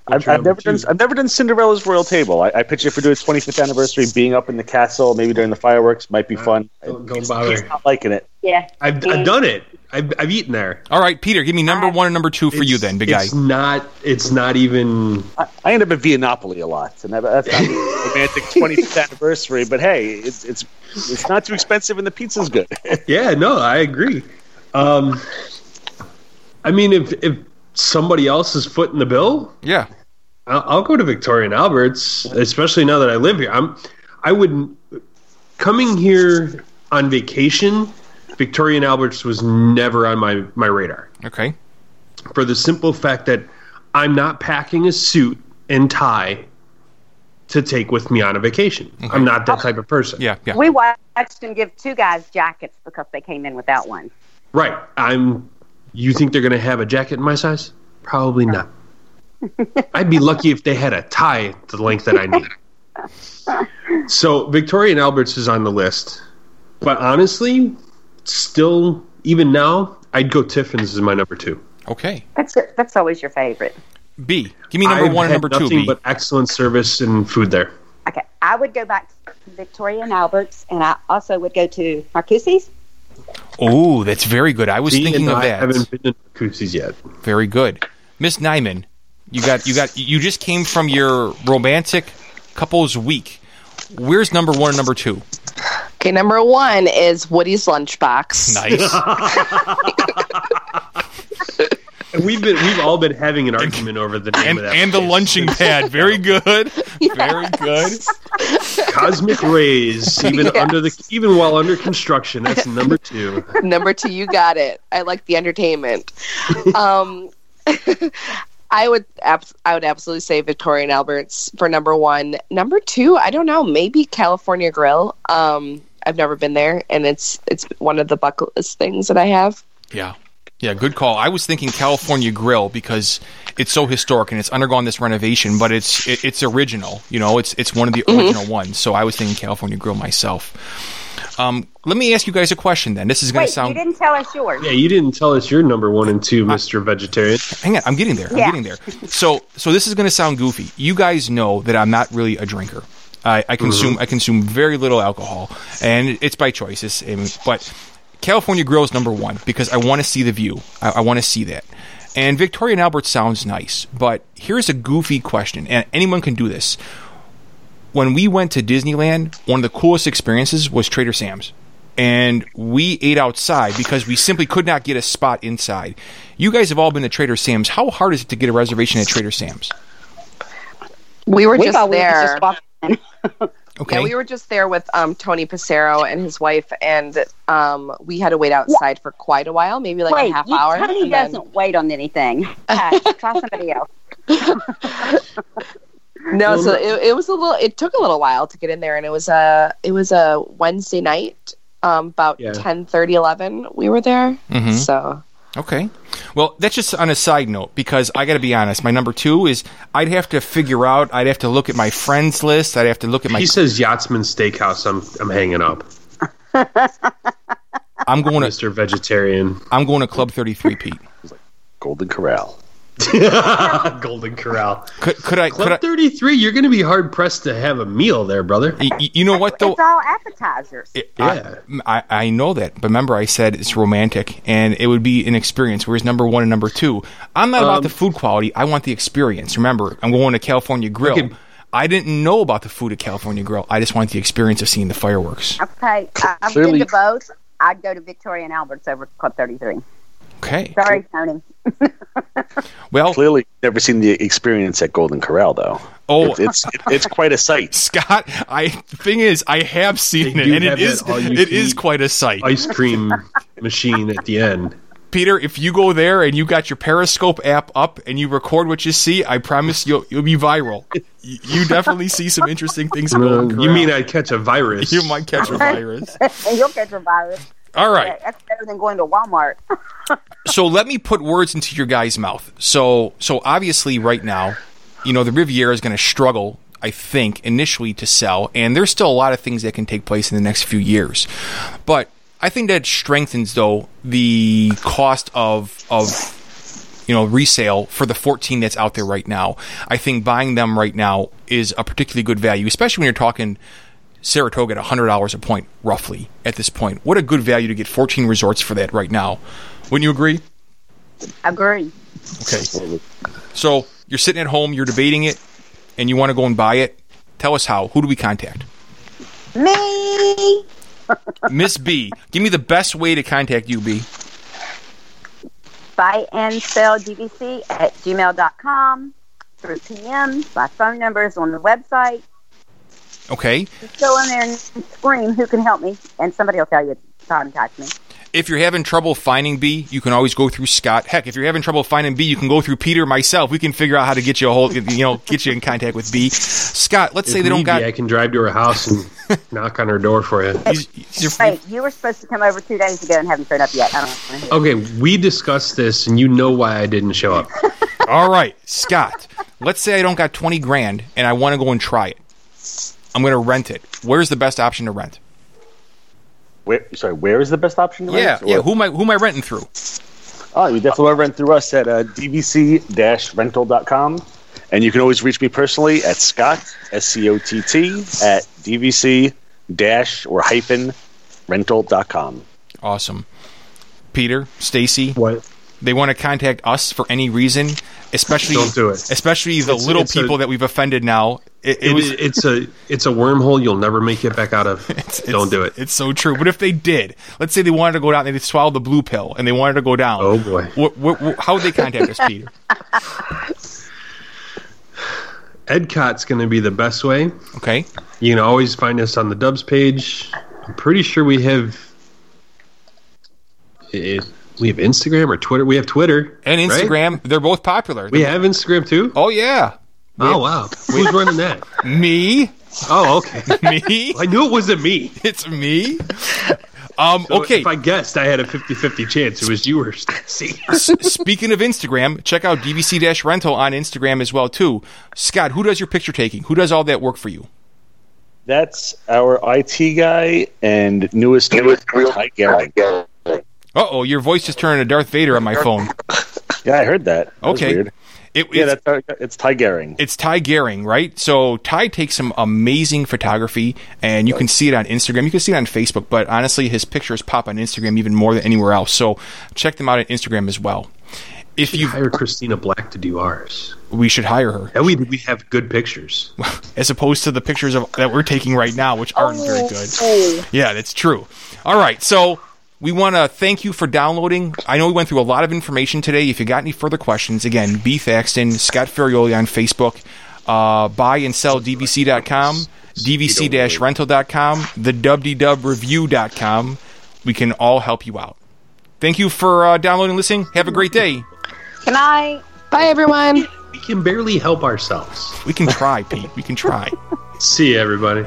I've, I've never done? I've never done Cinderella's Royal Table. I, I picture for doing its 25th anniversary, being up in the castle, maybe during the fireworks, might be fun. Don't, don't He's bother. not liking it. yeah. I've, I've done it. I've, I've eaten there. All right, Peter, give me number one and number two for you then, big guy. It's not. It's not even. I, I end up at Via Napoli a lot, and that's not a romantic 25th anniversary. But hey, it's it's it's not too expensive, and the pizza's good. Yeah. No, I agree. Um, I mean, if if somebody else is footing the bill, Yeah. I'll, I'll go to Victoria and Alberts, especially now that I live here. I'm. I would coming here on vacation. Victoria and Alberts was never on my my radar Okay. for the simple fact that I'm not packing a suit and tie to take with me on a vacation. I'm not that type of person. Yeah, yeah. We watched him give two guys jackets because they came in without one. Right. I'm. You think they're going to have a jacket in my size? Probably not. I'd be lucky if they had a tie the length that I need. So Victoria and Alberts is on the list, but honestly, still even now, I'd go Tiffin's as my number two. Okay. That's that's always your favorite. Bee. Give me number I've one and had number two, Bee. but excellent service and food there. Okay, I would go back to Victoria and Alberts, and I also would go to Narcoossee's. Oh, that's very good. I was See, thinking and of I that. haven't been to Cousie's yet. Very good. Miss Nyman, you got you got you just came from your romantic couples week. Where's number one and number two? Okay, number one is Woody's lunchbox. Nice. And we've been we've all been having an argument over the name and of that and the place. lunching pad. Very good. Very good. Cosmic Ray's, even Yes. under the even while under construction. That's number two. number two, you got it. I like the entertainment. Um, I would abs- I would absolutely say Victoria and Alberts for number one. Number two, I don't know, maybe California Grill. Um, I've never been there, and it's it's one of the bucket list things that I have. Yeah. Yeah, good call. I was thinking California Grill because it's so historic and it's undergone this renovation, but it's it, it's original. You know, it's it's one of the Mm-hmm. original ones. So I was thinking California Grill myself. Um, let me ask you guys a question. Then this is going to sound. you didn't tell us yours. Yeah, you didn't tell us your number one and two, Mister Vegetarian. Hang on, I'm getting there. I'm Yeah. getting there. So, so this is going to sound goofy. You guys know that I'm not really a drinker. I, I consume I consume very little alcohol, and it's by choice. It's, but California Grill is number one because I want to see the view. I, I want to see that. And Victoria and Albert sounds nice, but here's a goofy question, and anyone can do this. When we went to Disneyland, one of the coolest experiences was Trader Sam's. And we ate outside because we simply could not get a spot inside. You guys have all been to Trader Sam's. How hard is it to get a reservation at Trader Sam's? We were We just thought we could there. just walk in. Okay. Yeah, we were just there with um, Tony Passero and his wife, and um, we had to wait outside for quite a while, maybe like Wait, a half you, hour. Tony and then- doesn't wait on anything. Uh, try somebody else. No, so it, it was a little. It took a little while to get in there, and it was a it was a Wednesday night, um, about Yeah. ten thirty, eleven. We were there, Mhm. so Okay. Well, that's just on a side note because I got to be honest. My number two is I'd have to figure out. I'd have to look at my friends list. I'd have to look at my. He says Yachtsman Steakhouse. I'm I'm hanging up, I'm going to. Mister Vegetarian. I'm going to Club Thirty Three, Pete. Golden Corral. Golden Corral. Could, could I? Could I? Club 33. You're going to be hard pressed to have a meal there, brother. y- y- You know what though? It's all appetizers. Yeah. I, I, I know that, but remember I said it's romantic and it would be an experience. Whereas number one and number two, I'm not about Um, the food quality. I want the experience. Remember, I'm going to California Grill. Okay. I didn't know about the food at California Grill. I just want the experience of seeing the fireworks. Okay, I- I've Clearly- been to both. I'd go to Victoria and Albert's over Club 33. Okay. Sorry, Tony. Well, Clearly, never seen the experience at Golden Corral though. Oh. it's it's, it's quite a sight. Scott, I the thing is, I have seen They it, and it have is that all-you-can-eat it is quite a sight. Ice cream machine at the end. Peter, if you go there and you got your Periscope app up and you record what you see, I promise you'll you'll be viral. Y- You definitely see some interesting things. at you mean I'd catch a virus? you might catch a virus? and you'll catch a virus. All right. That's better than going to Walmart. So let me put words into your guy's mouth. So so obviously right now, you know, the Riviera is going to struggle, I think, initially to sell, and there's still a lot of things that can take place in the next few years. But I think that strengthens though the cost of of you know resale for the 14 that's out there right now. I think buying them right now is a particularly good value, especially when you're talking Saratoga at $100 a point roughly at this point. What a good value to get 14 resorts for that right now. Wouldn't you agree? Agree. Okay. So you're sitting at home, you're debating it, and you want to go and buy it. Tell us how. Who do we contact? Me. Miss Bee. Give me the best way to contact you, Bee. Buy and sell DVC at gmail.com through PM. My phone number is on the website. Okay. Just go in there and scream, who can help me? And somebody will tell you to contact me. If you're having trouble finding Bee, you can always go through Scott. Heck, if you're having trouble finding Bee, you can go through Peter myself. We can figure out how to get you a hold, you know, get you in contact with Bee. Scott, let's say they don't need got. be, I can drive to her house and knock on her door for you. he's- he's- Wait, you were supposed to come over two days ago and haven't showed up yet. I don't know. Okay, we discussed this, and you know why I didn't show up. All right, Scott. Let's say I don't got 20 grand and I want to go and try it. I'm going to rent it. Where's the best option to rent? Where, sorry, where is the best option? To Yeah, rent? yeah. Or- Who am I? Who am I renting through? Oh, you definitely want to rent through us at uh, dvc-rental.com. And you can always reach me personally at Scott, S-C-O-T-T, at dvc dash or hyphen rental.com. Awesome. Peter, Stacy, What? they want to contact us for any reason, especially Don't do it. especially the It's- little it's a- people that we've offended now. It, it It was was, it's a it's a wormhole you'll never make it back out of. Don't do it. It's so true. But if they did, let's say they wanted to go down, they swallowed the blue pill, and they wanted to go down. Oh, boy. What, what, what- how would they contact us, Peter? Edcot's going to be the best way. Okay. You can always find us on the Dubs page. I'm pretty sure we have it, we have Instagram or Twitter. We have Twitter And right? Instagram, they're both popular. We have Instagram too. oh yeah, Oh wow, who's running that? me, Oh okay. me. I knew it wasn't me. it's me. Um. So okay. If I guessed, I had a 50-50 chance it was you or Stacy. S- Speaking of Instagram, check out DVC Rental on Instagram as well too. Scott, who does your picture taking? Who does all that work for you? That's our IT guy and newest, newest Ty Uh oh, your voice just turned into Darth Vader on my phone. Yeah, I heard that. that was Okay. Weird. It, Yeah, it's, that's uh, it's Ty Gehring. it's Ty Gehring, right? So Ty takes some amazing photography, and you can see it on Instagram. You can see it on Facebook, but honestly, his pictures pop on Instagram even more than anywhere else. So check them out on Instagram as well. If you, Hire Christina Black to do ours. we should hire her, That way we have good pictures. as opposed to the pictures of that we're taking right now, which aren't very good. Oh, Yeah, that's true. All right, so we want to thank you for downloading. I know we went through a lot of information today. If you got any further questions, again, Bee Thaxton, Scott Ferraioli on Facebook, uh, buy and sell DVC.com, DVC-rental.com, the WDWrevue.com. We can all help you out. Thank you for uh, downloading and listening. Have a great day. Good night. Bye, everyone. We can barely help ourselves. We can try, Pete. We can try. See you, everybody.